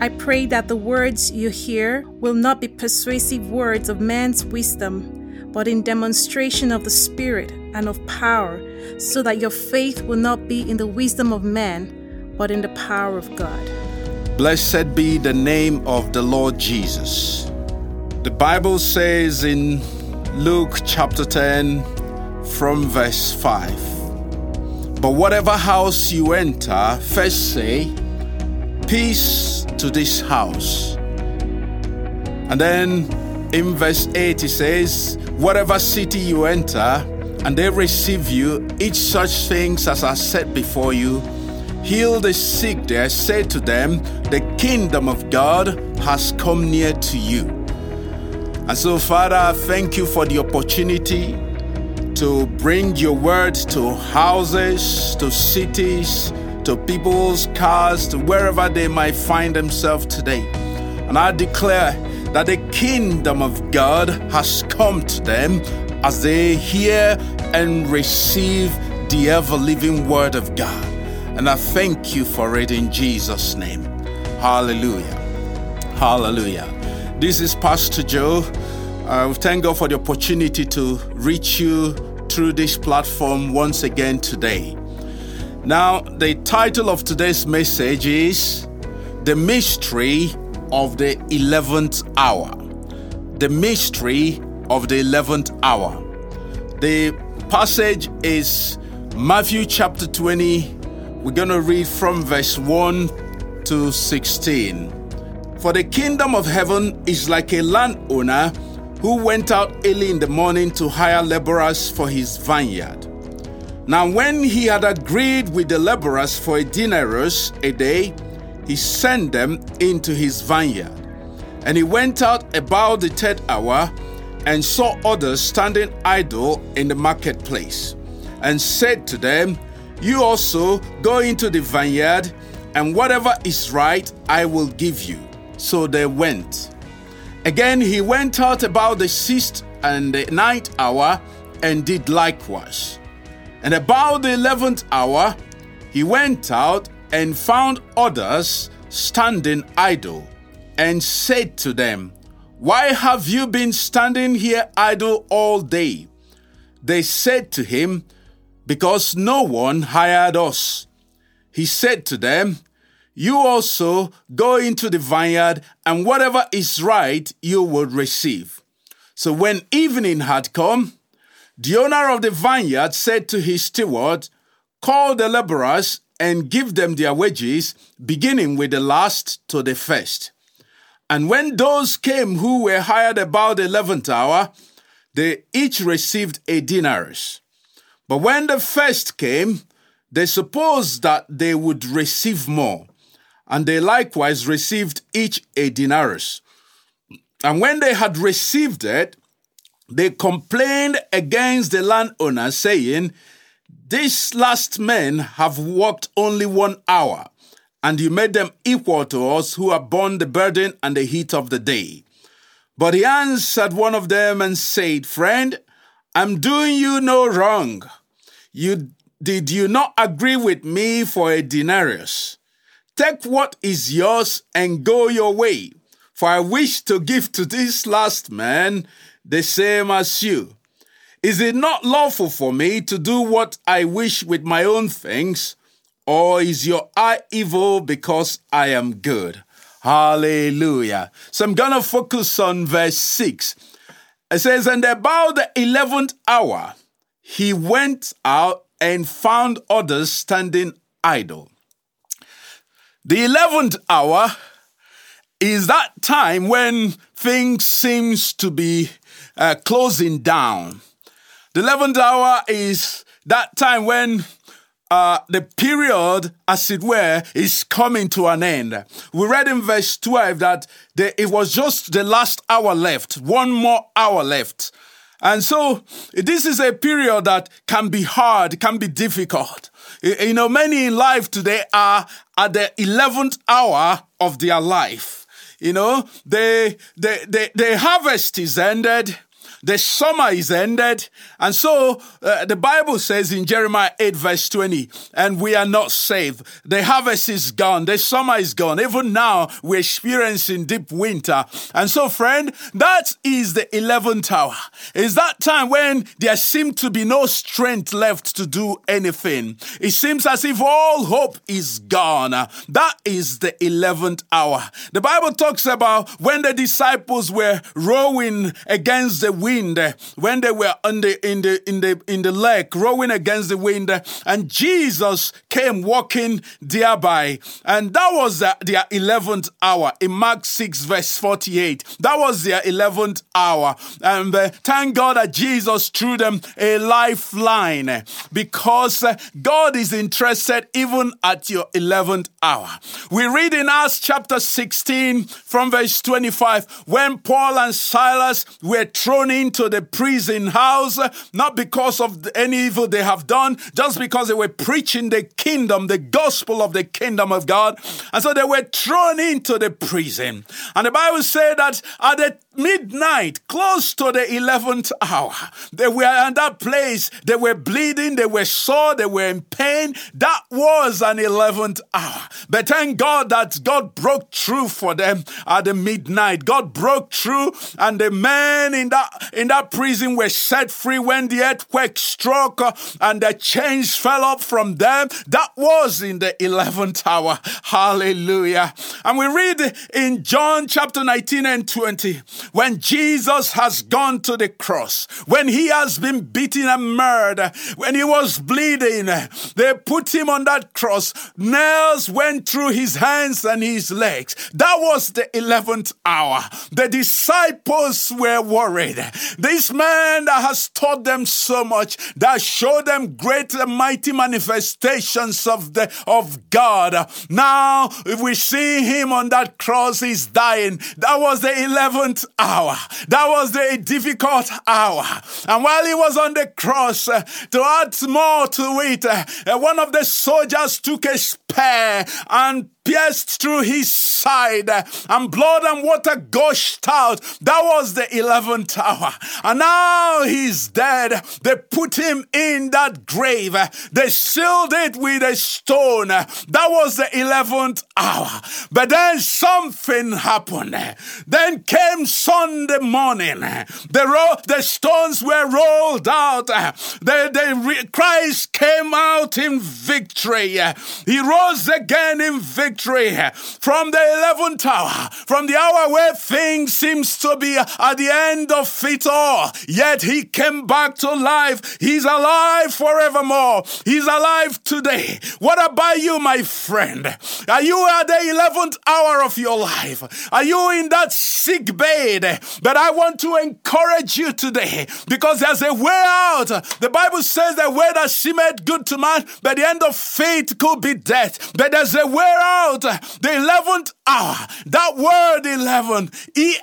I pray that the words you hear will not be persuasive words of man's wisdom, but in demonstration of the Spirit and of power, so that your faith will not be in the wisdom of man, but in the power of God. Blessed be the name of the Lord Jesus. The Bible says in Luke chapter 10, from verse 5 But whatever house you enter, first say, Peace to this house. And then in verse 8 he says, Whatever city you enter, and they receive you, eat such things as are set before you. Heal the sick there, say to them, The kingdom of God has come near to you. And so, Father, I thank you for the opportunity to bring your word to houses, to cities, to people's cars, to wherever they might find themselves today. And I declare that the kingdom of God has come to them as they hear and receive the ever living word of God. And I thank you for it in Jesus' name. Hallelujah. Hallelujah. This is Pastor Joe. Uh, thank God for the opportunity to reach you through this platform once again today. Now, the title of today's message is The Mystery of the 11th Hour. The Mystery of the 11th Hour. The passage is Matthew chapter 20. We're going to read from verse 1 to 16. For the kingdom of heaven is like a landowner who went out early in the morning to hire laborers for his vineyard. Now, when he had agreed with the laborers for a denarius a day, he sent them into his vineyard. And he went out about the third hour and saw others standing idle in the marketplace, and said to them, You also go into the vineyard, and whatever is right I will give you. So they went. Again, he went out about the sixth and the ninth hour and did likewise. And about the eleventh hour, he went out and found others standing idle, and said to them, Why have you been standing here idle all day? They said to him, Because no one hired us. He said to them, You also go into the vineyard, and whatever is right you will receive. So when evening had come, the owner of the vineyard said to his steward, Call the laborers and give them their wages, beginning with the last to the first. And when those came who were hired about the eleventh hour, they each received a denarius. But when the first came, they supposed that they would receive more, and they likewise received each a denarius. And when they had received it, they complained against the landowner, saying, These last men have worked only one hour, and you made them equal to us who have borne the burden and the heat of the day. But he answered one of them and said, Friend, I'm doing you no wrong. You did you not agree with me for a denarius? Take what is yours and go your way, for I wish to give to this last man the same as you. Is it not lawful for me to do what I wish with my own things? Or is your eye evil because I am good? Hallelujah. So I'm going to focus on verse 6. It says, And about the 11th hour, he went out and found others standing idle. The 11th hour is that time when things seems to be uh, closing down. The 11th hour is that time when uh, the period, as it were, is coming to an end. We read in verse 12 that the, it was just the last hour left, one more hour left. And so this is a period that can be hard, can be difficult. You know, many in life today are at the 11th hour of their life. You know, the, the, the, the harvest is ended. The summer is ended. And so uh, the Bible says in Jeremiah 8, verse 20, and we are not saved. The harvest is gone. The summer is gone. Even now, we're experiencing deep winter. And so, friend, that is the 11th hour. Is that time when there seems to be no strength left to do anything. It seems as if all hope is gone. That is the 11th hour. The Bible talks about when the disciples were rowing against the wind wind eh, when they were in the in the in the in the lake rowing against the wind eh, and Jesus came walking thereby. And that was their, their 11th hour in Mark 6 verse 48 that was their 11th hour. And uh, thank God that Jesus threw them a lifeline because God is interested even at your 11th hour. We read in Acts chapter 16 from verse 25 when Paul and Silas were thrown in into the prison house, not because of any evil they have done, just because they were preaching the kingdom, the gospel of the kingdom of God. And so they were thrown into the prison. And the Bible said that at the midnight, close to the 11th hour. They were in that place. They were bleeding. They were sore. They were in pain. That was an 11th hour. But thank God that God broke through for them at the midnight. God broke through and the men in that, in that prison were set free when the earthquake struck uh, and the chains fell up from them. That was in the 11th hour. Hallelujah. And we read in John chapter 19 and 20 when Jesus has gone to the cross, when he has been beaten and murdered, when he was bleeding, they put him on that cross. Nails went through his hands and his legs. That was the 11th hour. The disciples were worried. This man that has taught them so much, that showed them great and mighty manifestations of the of God. Now, if we see him on that cross, he's dying. That was the 11th hour. That was the difficult hour. And while he was on the cross, uh, to add more to it, uh, one of the soldiers took a spear and pierced through his side and blood and water gushed out. That was the 11th hour. And now he's dead. They put him in that grave. They sealed it with a stone. That was the 11th hour. But then something happened. Then came Sunday morning. The, ro- the stones were rolled out. The, the Christ came out in victory. He rose again in victory victory from the 11th hour, from the hour where things seems to be at the end of it all. Yet he came back to life. He's alive forevermore. He's alive today. What about you, my friend? Are you at the 11th hour of your life? Are you in that sick bed? But I want to encourage you today because there's a way out. The Bible says the way that seemeth good to man, but the end of faith could be death. But there's a way out the 11th hour. That word 11,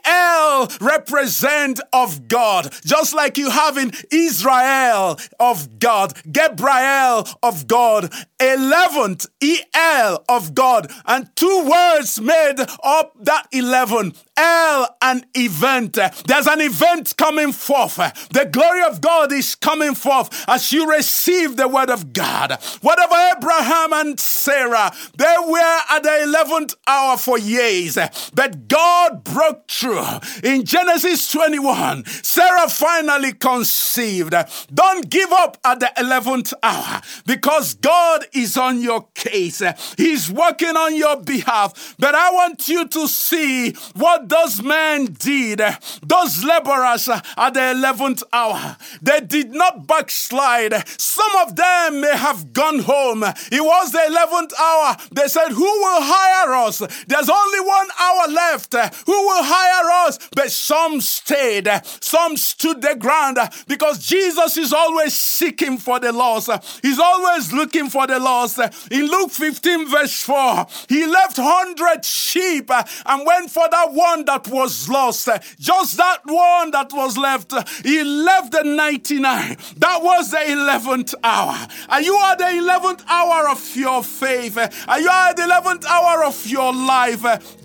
El represent of God. Just like you have in Israel of God, Gabriel of God, 11th El of God. And two words made up that 11. El, an event. There's an event coming forth. The glory of God is coming forth as you receive the word of God. Whatever Abraham and Sarah, they were at the 11th hour for years, but God broke through. In Genesis 21, Sarah finally conceived. Don't give up at the 11th hour because God is on your case. He's working on your behalf. But I want you to see what those men did, those laborers at the 11th hour. They did not backslide. Some of them may have gone home. It was the 11th hour. They said, Who will hire us? There There's only one hour left. Who will hire us? But some stayed. Some stood their ground because Jesus is always seeking for the lost. He's always looking for the lost. In Luke 15, verse 4, he left 100 sheep and went for that one that was lost. Just that one that was left. He left the 99. That was the 11th hour. Are you at the 11th hour of your faith? Are you at the 11th hour of your life?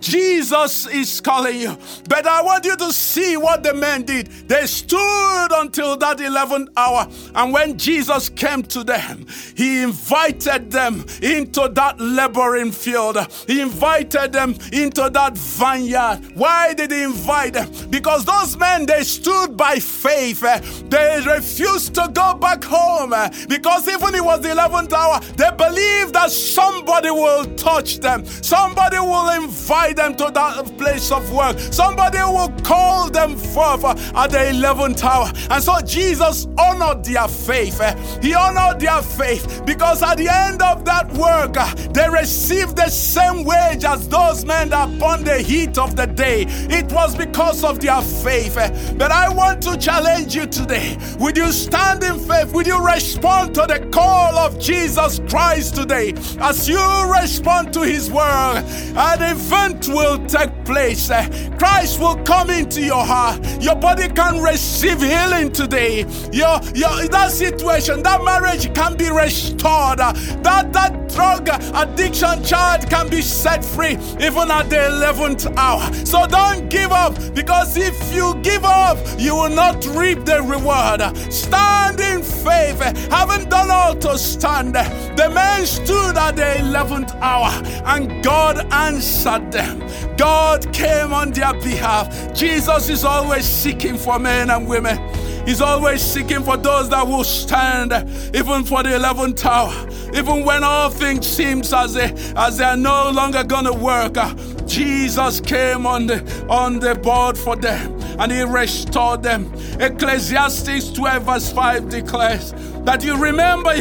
Jesus is calling you. But I want you to see what the men did. They stood until that 11th hour. And when Jesus came to them, he invited them into that laboring field. He invited them into that vineyard. Why did he invite them? Because those men, they stood by faith. They refused to go back home because even it was the 11th hour, they believed that somebody will touch them. Somebody will invite them to that place of work. Somebody will call them forth at the 11th hour. And so Jesus honored their faith. He honored their faith because at the end of that work, they received the same wage as those men upon the heat of the day. It was because of their faith. But I want to challenge you today. Would you stand in faith? Would you respond to the call of Jesus Christ today? As you respond to his word, an event will take place. Uh, Christ will come into your heart. Your body can receive healing today. Your, your that situation, that marriage can be restored. Uh, that that drug addiction child can be set free even at the 11th hour. So don't give up because if you give up, you will not reap the reward. Stand in faith. Haven't done all to stand. The man stood at the 11th hour and God answered them. God came on their behalf. Jesus is always seeking for men and women. He's always seeking for those that will stand, even for the 11th hour, even when all things seems as they, as they are no longer gonna work. Uh, Jesus came on the on the board for them and he restored them. Ecclesiastes 12 verse 5 declares that you remember,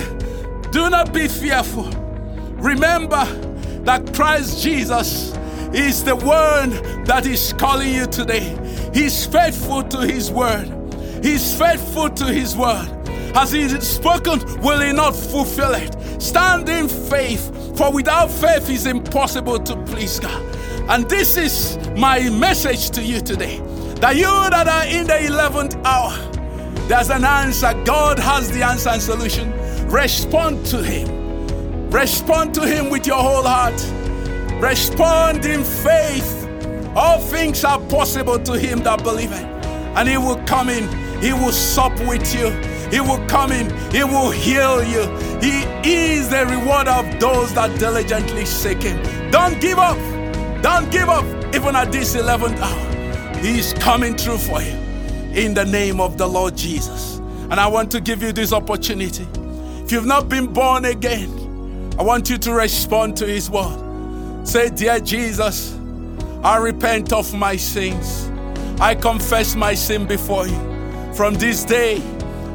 do not be fearful. Remember that Christ Jesus is the one that is calling you today. He's faithful to his word. He's faithful to his word. Has he spoken, will he not fulfill it? Stand in faith, for without faith it's impossible to please God. And this is my message to you today that you that are in the 11th hour, there's an answer. God has the answer and solution. Respond to Him. Respond to Him with your whole heart. Respond in faith. All things are possible to Him that believeth. And He will come in, He will sup with you. He will come in, He will heal you. He is the reward of those that diligently seek Him. Don't give up. Don't give up even at this 11th hour. He's coming through for you in the name of the Lord Jesus. And I want to give you this opportunity. If you've not been born again, I want you to respond to His word. Say, Dear Jesus, I repent of my sins. I confess my sin before you. From this day,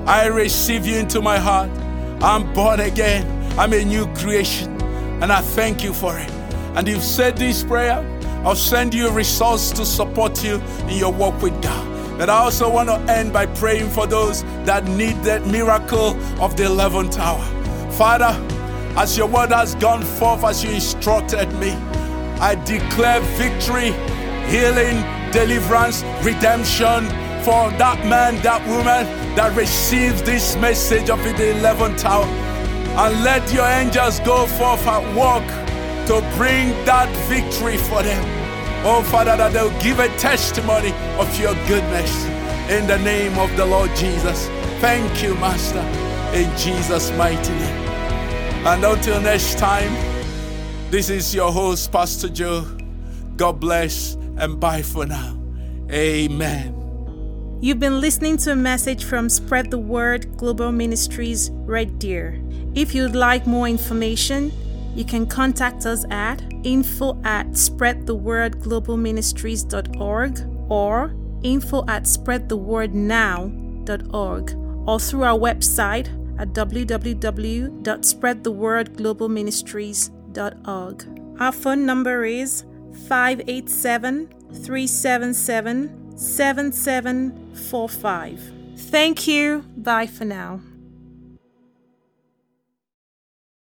I receive you into my heart. I'm born again. I'm a new creation. And I thank you for it and you've said this prayer, I'll send you a resource to support you in your walk with God. But I also want to end by praying for those that need that miracle of the 11th hour. Father, as your word has gone forth as you instructed me, I declare victory, healing, deliverance, redemption for that man, that woman that receives this message of the 11th hour. And let your angels go forth and walk to bring that victory for them. Oh, Father, that they'll give a testimony of your goodness in the name of the Lord Jesus. Thank you, Master, in Jesus' mighty name. And until next time, this is your host, Pastor Joe. God bless and bye for now. Amen. You've been listening to a message from Spread the Word Global Ministries, Red Deer. If you'd like more information, you can contact us at info at spreadthewordglobalministries.org or info at spreadthewordnow.org or through our website at www.spreadthewordglobalministries.org. Our phone number is 587 377 7745. Thank you. Bye for now.